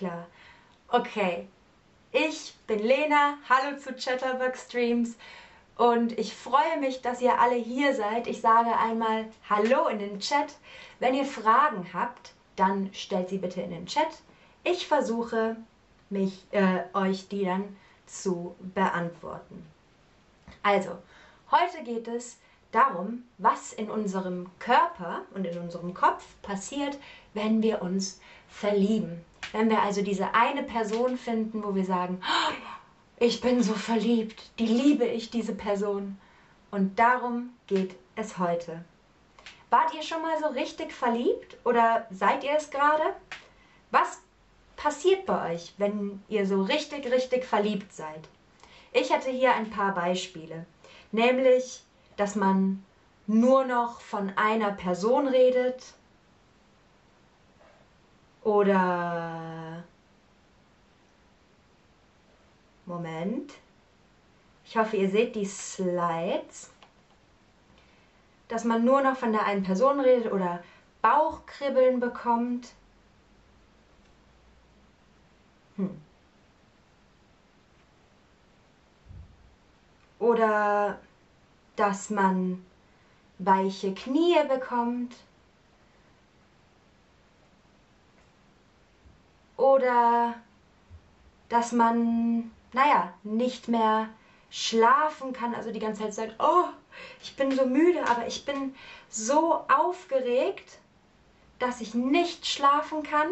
klar. Okay, ich bin Lena, hallo zu Chatterbug Streams und ich freue mich, dass ihr alle hier seid. Ich sage einmal Hallo in den Chat. Wenn ihr Fragen habt, dann stellt sie bitte in den Chat. Ich versuche mich, äh, euch die dann zu beantworten. Also, heute geht es darum, was in unserem Körper und in unserem Kopf passiert, wenn wir uns verlieben. Wenn wir also diese eine Person finden, wo wir sagen, oh, ich bin so verliebt, die liebe ich, diese Person. Und darum geht es heute. Wart ihr schon mal so richtig verliebt oder seid ihr es gerade? Was passiert bei euch, wenn ihr so richtig, richtig verliebt seid? Ich hatte hier ein paar Beispiele, nämlich, dass man nur noch von einer Person redet oder Moment. Ich hoffe, ihr seht die Slides. Dass man nur noch von der einen Person redet oder Bauchkribbeln bekommt. Hm. Oder dass man weiche Knie bekommt. Oder dass man, naja, nicht mehr schlafen kann, also die ganze Zeit sagt, oh, ich bin so müde, aber ich bin so aufgeregt, dass ich nicht schlafen kann.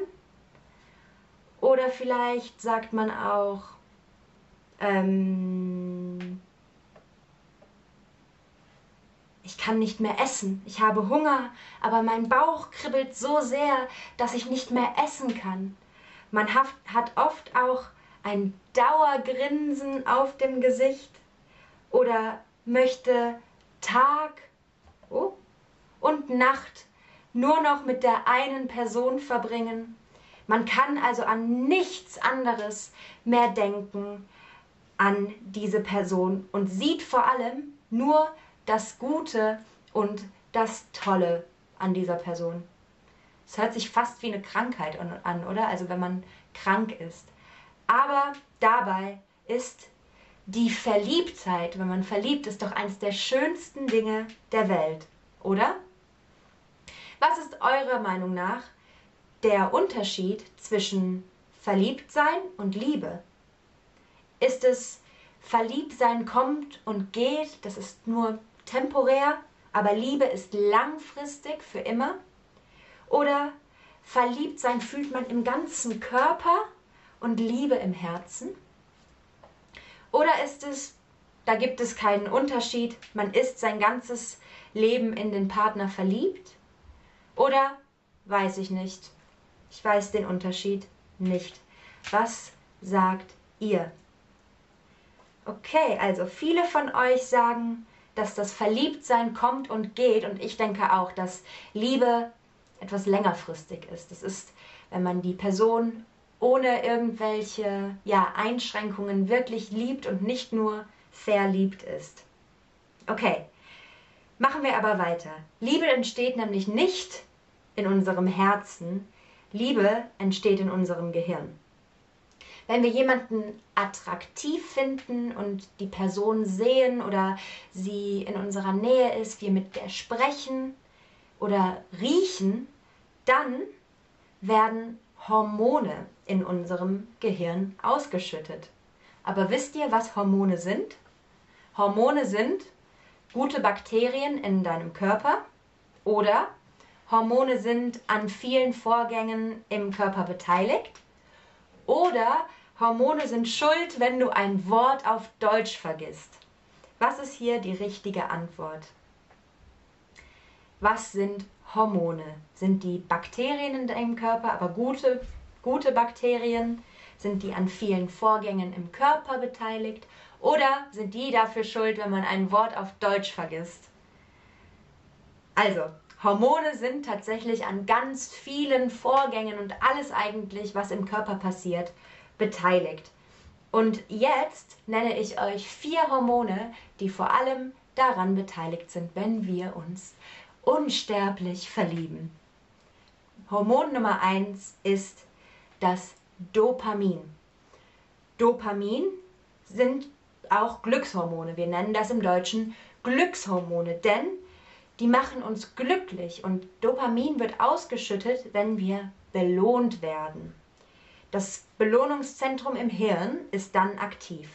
Oder vielleicht sagt man auch, ähm, ich kann nicht mehr essen, ich habe Hunger, aber mein Bauch kribbelt so sehr, dass ich nicht mehr essen kann. Man hat oft auch ein Dauergrinsen auf dem Gesicht oder möchte Tag oh, und Nacht nur noch mit der einen Person verbringen. Man kann also an nichts anderes mehr denken an diese Person und sieht vor allem nur das Gute und das Tolle an dieser Person. Es hört sich fast wie eine Krankheit an, oder? Also wenn man krank ist. Aber dabei ist die Verliebtheit, wenn man verliebt ist, doch eines der schönsten Dinge der Welt, oder? Was ist eurer Meinung nach der Unterschied zwischen Verliebtsein und Liebe? Ist es Verliebtsein kommt und geht, das ist nur temporär, aber Liebe ist langfristig für immer? Oder Verliebtsein fühlt man im ganzen Körper und Liebe im Herzen? Oder ist es, da gibt es keinen Unterschied, man ist sein ganzes Leben in den Partner verliebt? Oder weiß ich nicht. Ich weiß den Unterschied nicht. Was sagt ihr? Okay, also viele von euch sagen, dass das Verliebtsein kommt und geht und ich denke auch, dass Liebe etwas längerfristig ist. Das ist, wenn man die Person ohne irgendwelche ja, Einschränkungen wirklich liebt und nicht nur verliebt ist. Okay, machen wir aber weiter. Liebe entsteht nämlich nicht in unserem Herzen, Liebe entsteht in unserem Gehirn. Wenn wir jemanden attraktiv finden und die Person sehen oder sie in unserer Nähe ist, wir mit der sprechen oder riechen, dann werden Hormone in unserem Gehirn ausgeschüttet. Aber wisst ihr, was Hormone sind? Hormone sind gute Bakterien in deinem Körper oder Hormone sind an vielen Vorgängen im Körper beteiligt oder Hormone sind schuld, wenn du ein Wort auf Deutsch vergisst. Was ist hier die richtige Antwort? Was sind Hormone? Sind die Bakterien in deinem Körper, aber gute, gute Bakterien? Sind die an vielen Vorgängen im Körper beteiligt? Oder sind die dafür schuld, wenn man ein Wort auf Deutsch vergisst? Also, Hormone sind tatsächlich an ganz vielen Vorgängen und alles eigentlich, was im Körper passiert, beteiligt. Und jetzt nenne ich euch vier Hormone, die vor allem daran beteiligt sind, wenn wir uns unsterblich verlieben. Hormon Nummer eins ist das Dopamin. Dopamin sind auch Glückshormone. Wir nennen das im Deutschen Glückshormone, denn die machen uns glücklich und Dopamin wird ausgeschüttet, wenn wir belohnt werden. Das Belohnungszentrum im Hirn ist dann aktiv.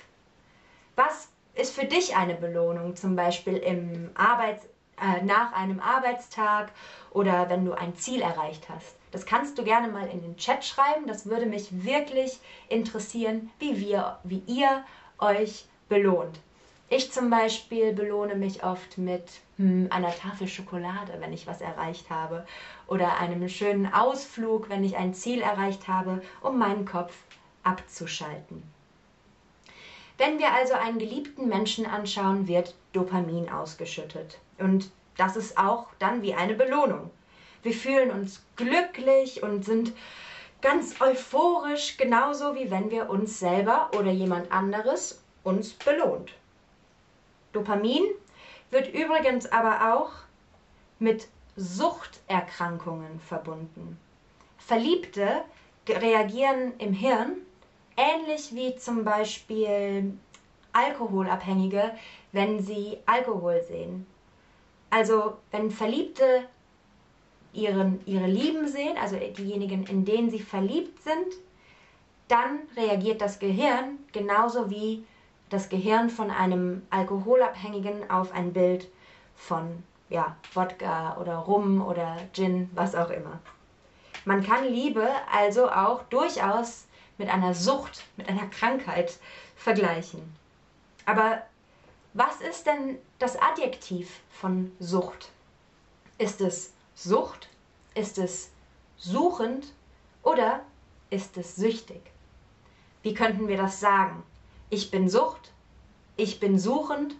Was ist für dich eine Belohnung, zum Beispiel im Arbeits äh, nach einem Arbeitstag oder wenn du ein Ziel erreicht hast? Das kannst du gerne mal in den Chat schreiben. Das würde mich wirklich interessieren, wie wir, wie ihr euch belohnt. Ich zum Beispiel belohne mich oft mit hm, einer Tafel Schokolade, wenn ich was erreicht habe, oder einem schönen Ausflug, wenn ich ein Ziel erreicht habe, um meinen Kopf abzuschalten. Wenn wir also einen geliebten Menschen anschauen, wird Dopamin ausgeschüttet. Und das ist auch dann wie eine Belohnung. Wir fühlen uns glücklich und sind ganz euphorisch, genauso wie wenn wir uns selber oder jemand anderes uns belohnt. Dopamin wird übrigens aber auch mit Suchterkrankungen verbunden. Verliebte reagieren im Hirn ähnlich wie zum Beispiel Alkoholabhängige, wenn sie Alkohol sehen. Also wenn Verliebte ihren, ihre Lieben sehen, also diejenigen, in denen sie verliebt sind, dann reagiert das Gehirn genauso wie das Gehirn von einem Alkoholabhängigen auf ein Bild von ja, Wodka oder Rum oder Gin, was auch immer. Man kann Liebe also auch durchaus mit einer Sucht, mit einer Krankheit vergleichen. Aber was ist denn das Adjektiv von Sucht? Ist es Sucht? Ist es suchend? Oder ist es süchtig? Wie könnten wir das sagen? ich bin Sucht, ich bin suchend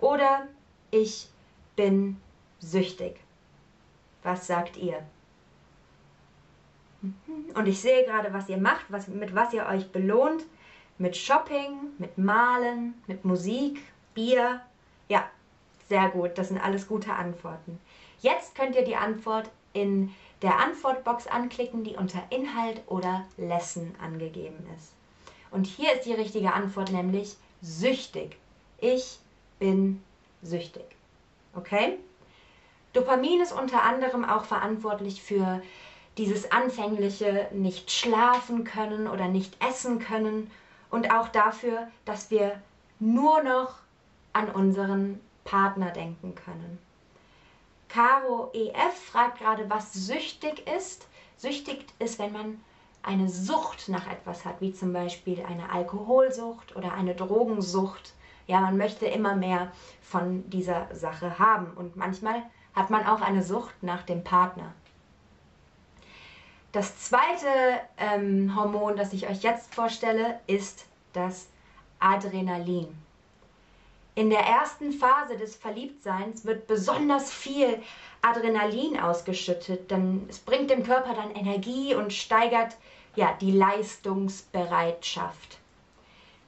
oder ich bin süchtig. Was sagt ihr? Und ich sehe gerade, was ihr macht, was, mit was ihr euch belohnt. Mit Shopping, mit Malen, mit Musik, Bier. Ja, sehr gut. Das sind alles gute Antworten. Jetzt könnt ihr die Antwort in der Antwortbox anklicken, die unter Inhalt oder Lesson angegeben ist. Und hier ist die richtige Antwort, nämlich süchtig. Ich bin süchtig. Okay? Dopamin ist unter anderem auch verantwortlich für dieses anfängliche nicht schlafen können oder nicht essen können und auch dafür, dass wir nur noch an unseren Partner denken können. Caro EF fragt gerade, was süchtig ist. Süchtig ist, wenn man eine Sucht nach etwas hat, wie zum Beispiel eine Alkoholsucht oder eine Drogensucht. Ja, man möchte immer mehr von dieser Sache haben und manchmal hat man auch eine Sucht nach dem Partner. Das zweite ähm, Hormon, das ich euch jetzt vorstelle, ist das Adrenalin. In der ersten Phase des Verliebtseins wird besonders viel Adrenalin ausgeschüttet, denn es bringt dem Körper dann Energie und steigert ja, die Leistungsbereitschaft.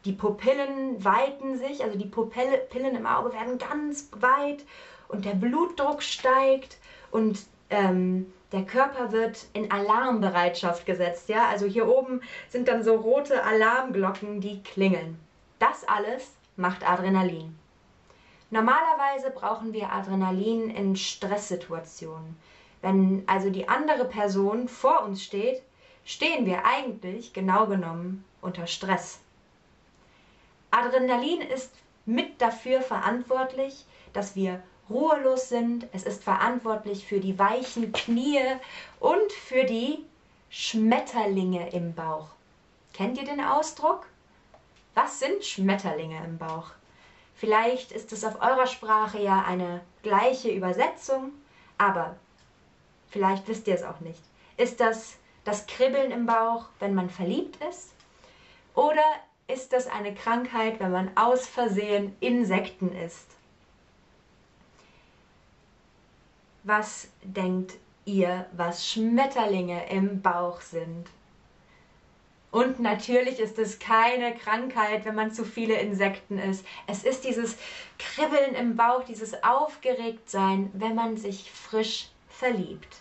Die Pupillen weiten sich, also die Pupillen im Auge werden ganz weit und der Blutdruck steigt und ähm, der Körper wird in Alarmbereitschaft gesetzt. Ja? Also hier oben sind dann so rote Alarmglocken, die klingeln. Das alles macht Adrenalin. Normalerweise brauchen wir Adrenalin in Stresssituationen. Wenn also die andere Person vor uns steht, stehen wir eigentlich genau genommen unter Stress. Adrenalin ist mit dafür verantwortlich, dass wir ruhelos sind. Es ist verantwortlich für die weichen Knie und für die Schmetterlinge im Bauch. Kennt ihr den Ausdruck? Was sind Schmetterlinge im Bauch? Vielleicht ist es auf eurer Sprache ja eine gleiche Übersetzung, aber vielleicht wisst ihr es auch nicht. Ist das das Kribbeln im Bauch, wenn man verliebt ist? Oder ist das eine Krankheit, wenn man aus Versehen Insekten isst? Was denkt ihr, was Schmetterlinge im Bauch sind? Und natürlich ist es keine Krankheit, wenn man zu viele Insekten isst. Es ist dieses Kribbeln im Bauch, dieses Aufgeregtsein, wenn man sich frisch verliebt.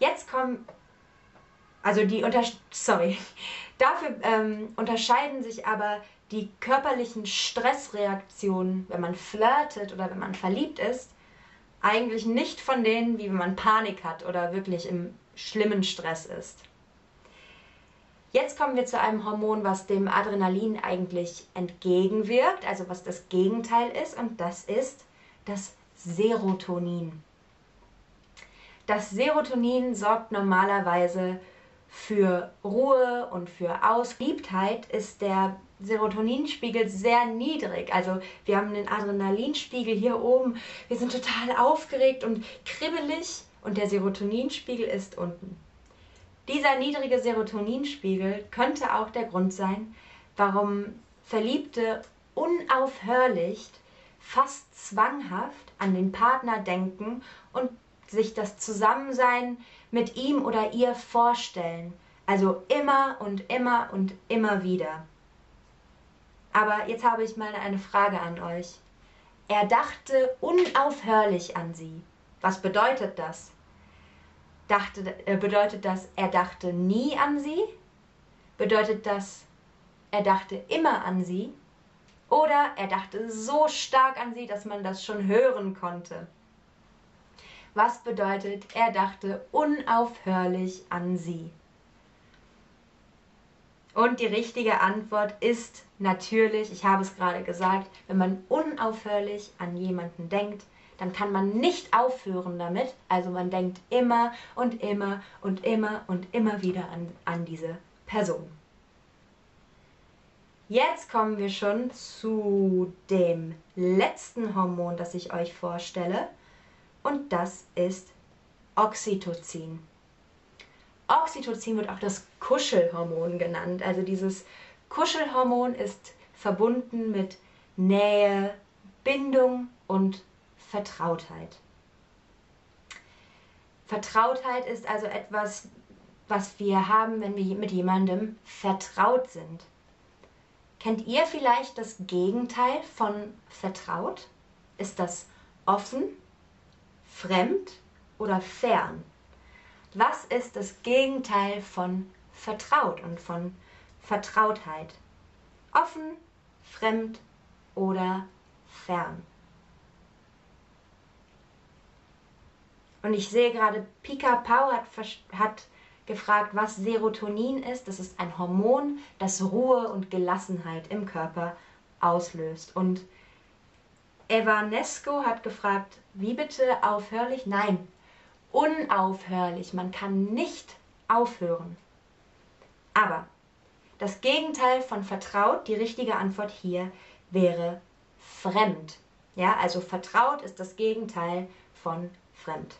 Jetzt kommen also die unter sorry, dafür ähm, unterscheiden sich aber die körperlichen Stressreaktionen, wenn man flirtet oder wenn man verliebt ist, eigentlich nicht von denen, wie wenn man Panik hat oder wirklich im schlimmen Stress ist. Jetzt kommen wir zu einem Hormon, was dem Adrenalin eigentlich entgegenwirkt, also was das Gegenteil ist, und das ist das Serotonin. Das Serotonin sorgt normalerweise für Ruhe und für Ausliebtheit ist der Serotoninspiegel sehr niedrig. Also wir haben den Adrenalinspiegel hier oben. Wir sind total aufgeregt und kribbelig und der Serotoninspiegel ist unten. Dieser niedrige Serotoninspiegel könnte auch der Grund sein, warum Verliebte unaufhörlich, fast zwanghaft an den Partner denken und sich das Zusammensein mit ihm oder ihr vorstellen. Also immer und immer und immer wieder. Aber jetzt habe ich mal eine Frage an euch. Er dachte unaufhörlich an sie. Was bedeutet das? Dachte, äh, bedeutet das, er dachte nie an sie? Bedeutet das, er dachte immer an sie? Oder er dachte so stark an sie, dass man das schon hören konnte? Was bedeutet, er dachte unaufhörlich an sie? Und die richtige Antwort ist natürlich, ich habe es gerade gesagt, wenn man unaufhörlich an jemanden denkt, dann kann man nicht aufhören damit. Also man denkt immer und immer und immer und immer wieder an, an diese Person. Jetzt kommen wir schon zu dem letzten Hormon, das ich euch vorstelle. Und das ist Oxytocin. Oxytocin wird auch das Kuschelhormon genannt. Also dieses Kuschelhormon ist verbunden mit Nähe, Bindung und Vertrautheit. Vertrautheit ist also etwas, was wir haben, wenn wir mit jemandem vertraut sind. Kennt ihr vielleicht das Gegenteil von vertraut? Ist das offen, fremd oder fern? Was ist das Gegenteil von vertraut und von Vertrautheit? Offen, fremd oder fern? Und ich sehe gerade, Pika Pau hat, hat gefragt, was Serotonin ist. Das ist ein Hormon, das Ruhe und Gelassenheit im Körper auslöst. Und Evanesco hat gefragt, wie bitte aufhörlich? Nein, unaufhörlich. Man kann nicht aufhören. Aber das Gegenteil von vertraut, die richtige Antwort hier wäre fremd. Ja, also vertraut ist das Gegenteil von fremd.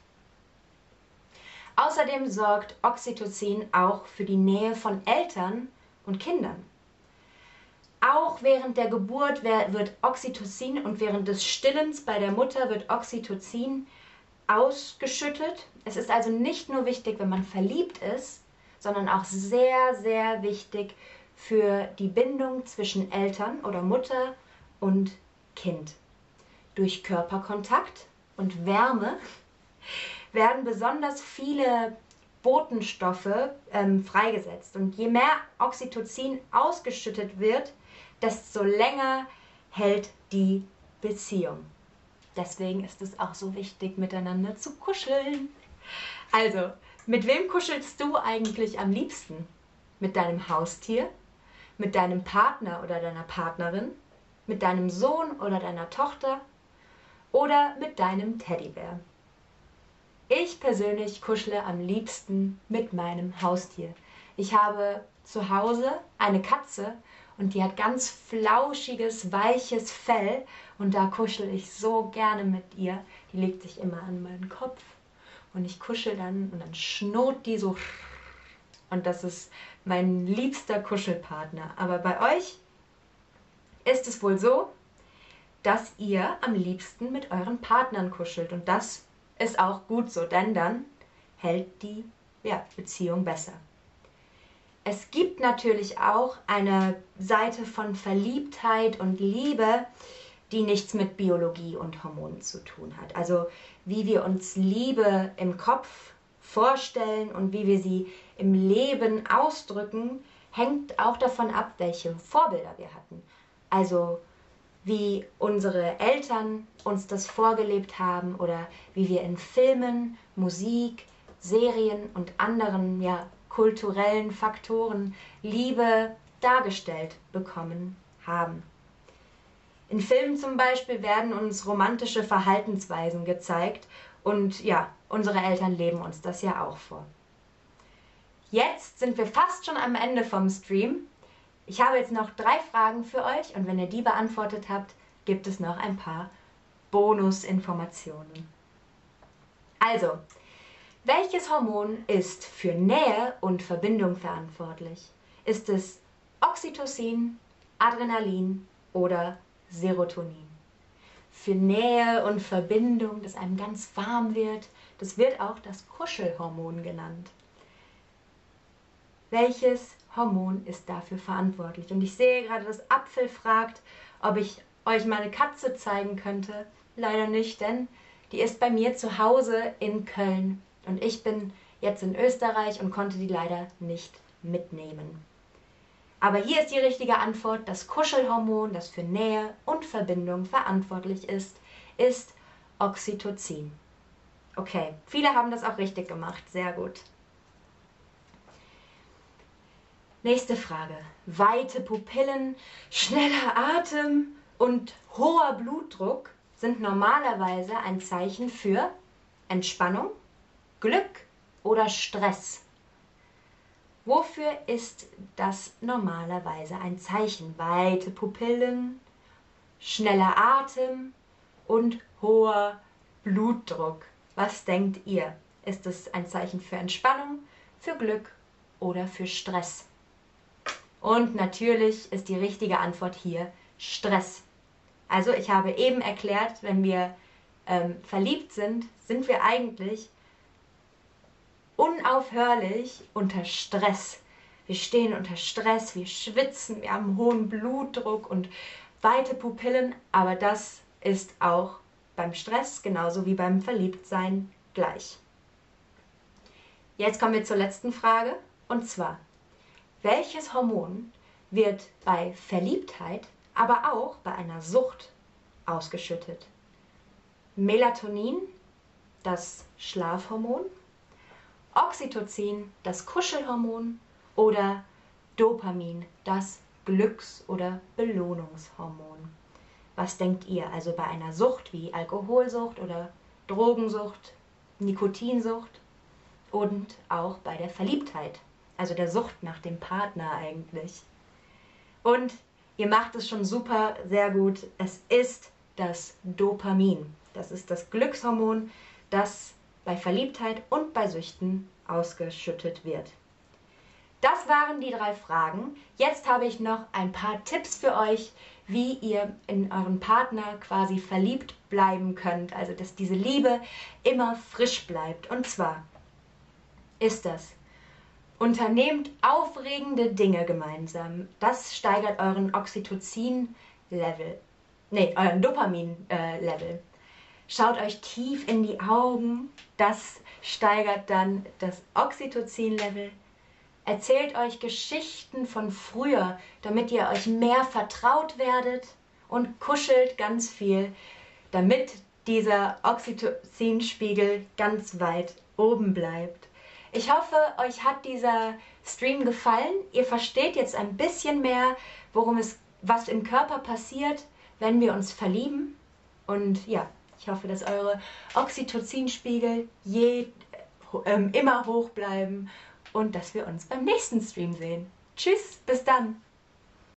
Außerdem sorgt Oxytocin auch für die Nähe von Eltern und Kindern. Auch während der Geburt wird Oxytocin und während des Stillens bei der Mutter wird Oxytocin ausgeschüttet. Es ist also nicht nur wichtig, wenn man verliebt ist, sondern auch sehr, sehr wichtig für die Bindung zwischen Eltern oder Mutter und Kind. Durch Körperkontakt und Wärme werden besonders viele Botenstoffe ähm, freigesetzt. Und je mehr Oxytocin ausgeschüttet wird, desto länger hält die Beziehung. Deswegen ist es auch so wichtig, miteinander zu kuscheln. Also, mit wem kuschelst du eigentlich am liebsten? Mit deinem Haustier? Mit deinem Partner oder deiner Partnerin? Mit deinem Sohn oder deiner Tochter? Oder mit deinem Teddybär? Ich persönlich kuschle am liebsten mit meinem Haustier. Ich habe zu Hause eine Katze und die hat ganz flauschiges, weiches Fell und da kuschel ich so gerne mit ihr. Die legt sich immer an meinen Kopf und ich kuschel dann und dann schnot die so und das ist mein liebster Kuschelpartner. Aber bei euch ist es wohl so, dass ihr am liebsten mit euren Partnern kuschelt und das ist auch gut so, denn dann hält die ja, Beziehung besser. Es gibt natürlich auch eine Seite von Verliebtheit und Liebe, die nichts mit Biologie und Hormonen zu tun hat. Also wie wir uns Liebe im Kopf vorstellen und wie wir sie im Leben ausdrücken, hängt auch davon ab, welche Vorbilder wir hatten. Also wie unsere Eltern uns das vorgelebt haben oder wie wir in Filmen, Musik, Serien und anderen ja, kulturellen Faktoren Liebe dargestellt bekommen haben. In Filmen zum Beispiel werden uns romantische Verhaltensweisen gezeigt und ja, unsere Eltern leben uns das ja auch vor. Jetzt sind wir fast schon am Ende vom Stream. Ich habe jetzt noch drei Fragen für euch und wenn ihr die beantwortet habt, gibt es noch ein paar Bonusinformationen. Also, welches Hormon ist für Nähe und Verbindung verantwortlich? Ist es Oxytocin, Adrenalin oder Serotonin? Für Nähe und Verbindung, dass einem ganz warm wird, das wird auch das Kuschelhormon genannt. Welches Hormon ist dafür verantwortlich? Und ich sehe gerade, dass Apfel fragt, ob ich euch meine Katze zeigen könnte. Leider nicht, denn die ist bei mir zu Hause in Köln und ich bin jetzt in Österreich und konnte die leider nicht mitnehmen. Aber hier ist die richtige Antwort. Das Kuschelhormon, das für Nähe und Verbindung verantwortlich ist, ist Oxytocin. Okay, viele haben das auch richtig gemacht. Sehr gut. Nächste Frage. Weite Pupillen, schneller Atem und hoher Blutdruck sind normalerweise ein Zeichen für Entspannung, Glück oder Stress. Wofür ist das normalerweise ein Zeichen? Weite Pupillen, schneller Atem und hoher Blutdruck. Was denkt ihr? Ist es ein Zeichen für Entspannung, für Glück oder für Stress? Und natürlich ist die richtige Antwort hier Stress. Also ich habe eben erklärt, wenn wir ähm, verliebt sind, sind wir eigentlich unaufhörlich unter Stress. Wir stehen unter Stress, wir schwitzen, wir haben hohen Blutdruck und weite Pupillen, aber das ist auch beim Stress genauso wie beim Verliebtsein gleich. Jetzt kommen wir zur letzten Frage und zwar, welches Hormon wird bei Verliebtheit, aber auch bei einer Sucht ausgeschüttet? Melatonin, das Schlafhormon, Oxytocin, das Kuschelhormon oder Dopamin, das Glücks- oder Belohnungshormon. Was denkt ihr also bei einer Sucht wie Alkoholsucht oder Drogensucht, Nikotinsucht und auch bei der Verliebtheit? Also der Sucht nach dem Partner eigentlich. Und ihr macht es schon super, sehr gut. Es ist das Dopamin. Das ist das Glückshormon, das bei Verliebtheit und bei Süchten ausgeschüttet wird. Das waren die drei Fragen. Jetzt habe ich noch ein paar Tipps für euch, wie ihr in euren Partner quasi verliebt bleiben könnt. Also, dass diese Liebe immer frisch bleibt. Und zwar ist das Unternehmt aufregende Dinge gemeinsam. Das steigert euren Oxytocin-Level. Nee, euren Dopamin-Level. Schaut euch tief in die Augen. Das steigert dann das Oxytocin-Level. Erzählt euch Geschichten von früher, damit ihr euch mehr vertraut werdet und kuschelt ganz viel, damit dieser Oxytocin-Spiegel ganz weit oben bleibt. Ich hoffe, euch hat dieser Stream gefallen. Ihr versteht jetzt ein bisschen mehr, worum es, was im Körper passiert, wenn wir uns verlieben. Und ja, ich hoffe, dass eure Oxytocinspiegel je, äh, immer hoch bleiben und dass wir uns beim nächsten Stream sehen. Tschüss, bis dann!